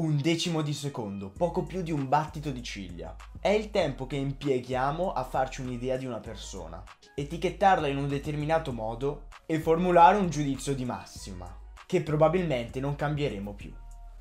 Un decimo di secondo, poco più di un battito di ciglia. È il tempo che impieghiamo a farci un'idea di una persona, etichettarla in un determinato modo e formulare un giudizio di massima, che probabilmente non cambieremo più.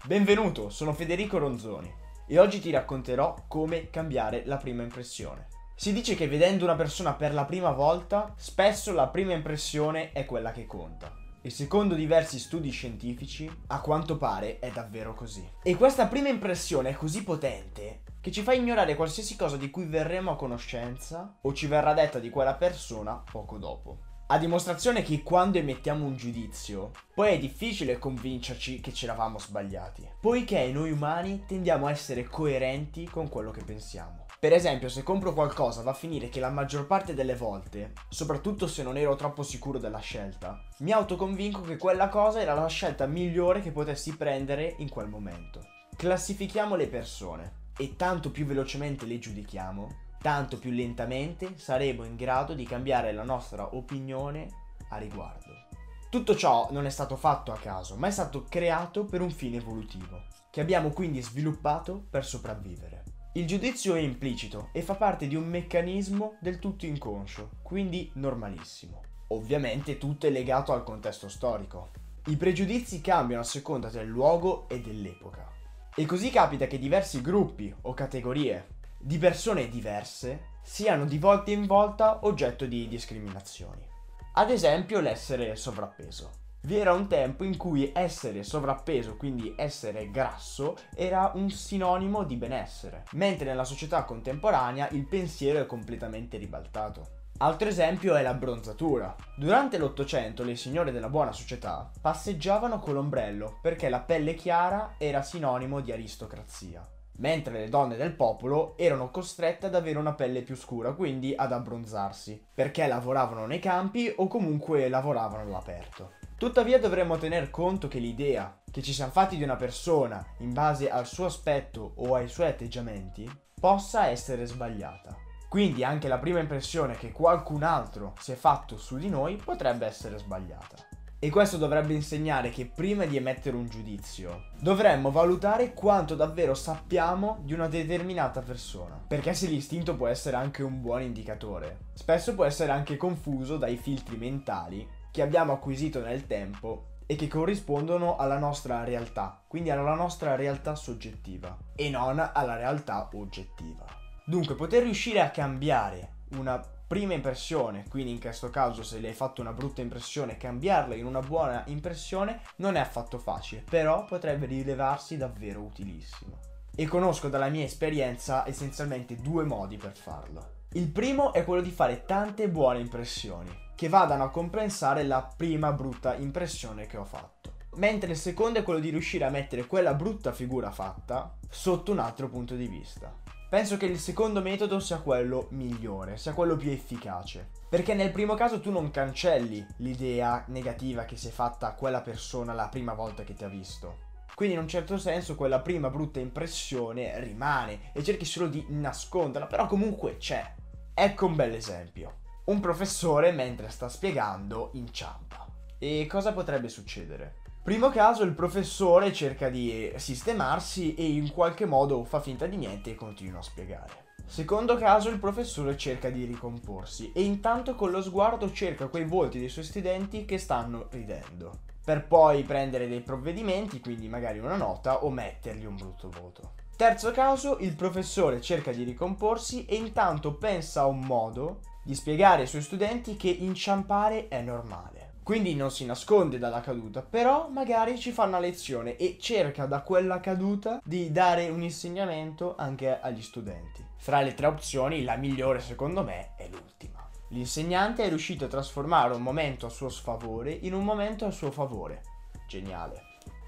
Benvenuto, sono Federico Ronzoni e oggi ti racconterò come cambiare la prima impressione. Si dice che vedendo una persona per la prima volta, spesso la prima impressione è quella che conta. E secondo diversi studi scientifici, a quanto pare è davvero così. E questa prima impressione è così potente che ci fa ignorare qualsiasi cosa di cui verremo a conoscenza o ci verrà detta di quella persona poco dopo. A dimostrazione che quando emettiamo un giudizio, poi è difficile convincerci che ce l'avamo sbagliati, poiché noi umani tendiamo a essere coerenti con quello che pensiamo. Per esempio, se compro qualcosa va a finire che la maggior parte delle volte, soprattutto se non ero troppo sicuro della scelta, mi autoconvinco che quella cosa era la scelta migliore che potessi prendere in quel momento. Classifichiamo le persone e tanto più velocemente le giudichiamo, tanto più lentamente saremo in grado di cambiare la nostra opinione a riguardo. Tutto ciò non è stato fatto a caso, ma è stato creato per un fine evolutivo, che abbiamo quindi sviluppato per sopravvivere. Il giudizio è implicito e fa parte di un meccanismo del tutto inconscio, quindi normalissimo. Ovviamente tutto è legato al contesto storico. I pregiudizi cambiano a seconda del luogo e dell'epoca. E così capita che diversi gruppi o categorie di persone diverse siano di volta in volta oggetto di discriminazioni. Ad esempio l'essere sovrappeso. Vi era un tempo in cui essere sovrappeso, quindi essere grasso, era un sinonimo di benessere, mentre nella società contemporanea il pensiero è completamente ribaltato. Altro esempio è la bronzatura. Durante l'Ottocento le signore della buona società passeggiavano con l'ombrello perché la pelle chiara era sinonimo di aristocrazia, mentre le donne del popolo erano costrette ad avere una pelle più scura, quindi ad abbronzarsi, perché lavoravano nei campi o comunque lavoravano all'aperto. Tuttavia dovremmo tener conto che l'idea che ci siamo fatti di una persona in base al suo aspetto o ai suoi atteggiamenti possa essere sbagliata. Quindi anche la prima impressione che qualcun altro si è fatto su di noi potrebbe essere sbagliata. E questo dovrebbe insegnare che prima di emettere un giudizio dovremmo valutare quanto davvero sappiamo di una determinata persona. Perché se l'istinto può essere anche un buon indicatore, spesso può essere anche confuso dai filtri mentali che abbiamo acquisito nel tempo e che corrispondono alla nostra realtà, quindi alla nostra realtà soggettiva e non alla realtà oggettiva. Dunque, poter riuscire a cambiare una prima impressione, quindi in questo caso se le hai fatto una brutta impressione, cambiarla in una buona impressione non è affatto facile, però potrebbe rilevarsi davvero utilissimo. E conosco dalla mia esperienza essenzialmente due modi per farlo. Il primo è quello di fare tante buone impressioni, che vadano a compensare la prima brutta impressione che ho fatto. Mentre il secondo è quello di riuscire a mettere quella brutta figura fatta sotto un altro punto di vista. Penso che il secondo metodo sia quello migliore, sia quello più efficace. Perché nel primo caso tu non cancelli l'idea negativa che si è fatta a quella persona la prima volta che ti ha visto. Quindi in un certo senso quella prima brutta impressione rimane e cerchi solo di nasconderla, però comunque c'è. Ecco un bel esempio un professore mentre sta spiegando inciampa. E cosa potrebbe succedere? Primo caso il professore cerca di sistemarsi e in qualche modo fa finta di niente e continua a spiegare. Secondo caso il professore cerca di ricomporsi e intanto con lo sguardo cerca quei volti dei suoi studenti che stanno ridendo, per poi prendere dei provvedimenti, quindi magari una nota o mettergli un brutto voto. Terzo caso, il professore cerca di ricomporsi e intanto pensa a un modo di spiegare ai suoi studenti che inciampare è normale. Quindi non si nasconde dalla caduta, però magari ci fa una lezione e cerca da quella caduta di dare un insegnamento anche agli studenti. Fra le tre opzioni, la migliore secondo me è l'ultima. L'insegnante è riuscito a trasformare un momento a suo sfavore in un momento a suo favore. Geniale.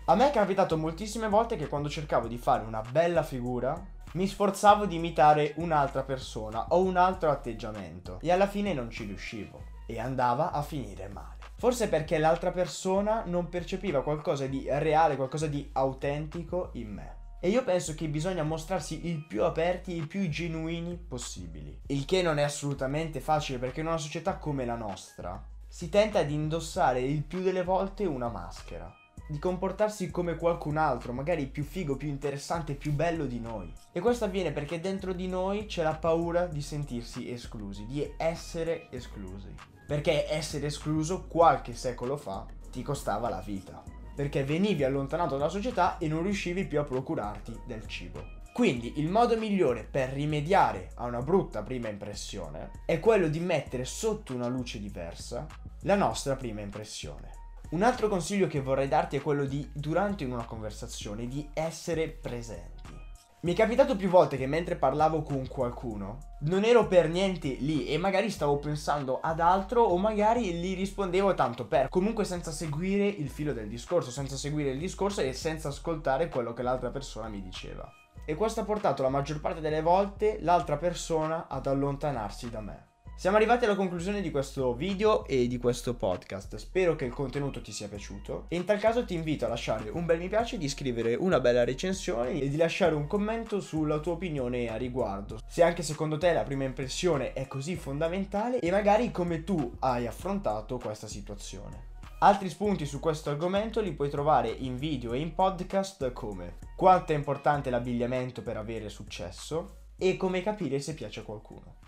A me è capitato moltissime volte che quando cercavo di fare una bella figura mi sforzavo di imitare un'altra persona o un altro atteggiamento e alla fine non ci riuscivo e andava a finire male. Forse perché l'altra persona non percepiva qualcosa di reale, qualcosa di autentico in me. E io penso che bisogna mostrarsi il più aperti e il più genuini possibili. Il che non è assolutamente facile perché in una società come la nostra si tenta di indossare il più delle volte una maschera. Di comportarsi come qualcun altro, magari più figo, più interessante, più bello di noi. E questo avviene perché dentro di noi c'è la paura di sentirsi esclusi, di essere esclusi. Perché essere escluso qualche secolo fa ti costava la vita. Perché venivi allontanato dalla società e non riuscivi più a procurarti del cibo. Quindi il modo migliore per rimediare a una brutta prima impressione è quello di mettere sotto una luce diversa la nostra prima impressione. Un altro consiglio che vorrei darti è quello di, durante una conversazione, di essere presenti. Mi è capitato più volte che mentre parlavo con qualcuno non ero per niente lì e magari stavo pensando ad altro o magari gli rispondevo tanto per, comunque senza seguire il filo del discorso, senza seguire il discorso e senza ascoltare quello che l'altra persona mi diceva e questo ha portato la maggior parte delle volte l'altra persona ad allontanarsi da me. Siamo arrivati alla conclusione di questo video e di questo podcast. Spero che il contenuto ti sia piaciuto e in tal caso ti invito a lasciare un bel mi piace, di scrivere una bella recensione e di lasciare un commento sulla tua opinione a riguardo. Se anche secondo te la prima impressione è così fondamentale e magari come tu hai affrontato questa situazione. Altri spunti su questo argomento li puoi trovare in video e in podcast come quanto è importante l'abbigliamento per avere successo e come capire se piace a qualcuno.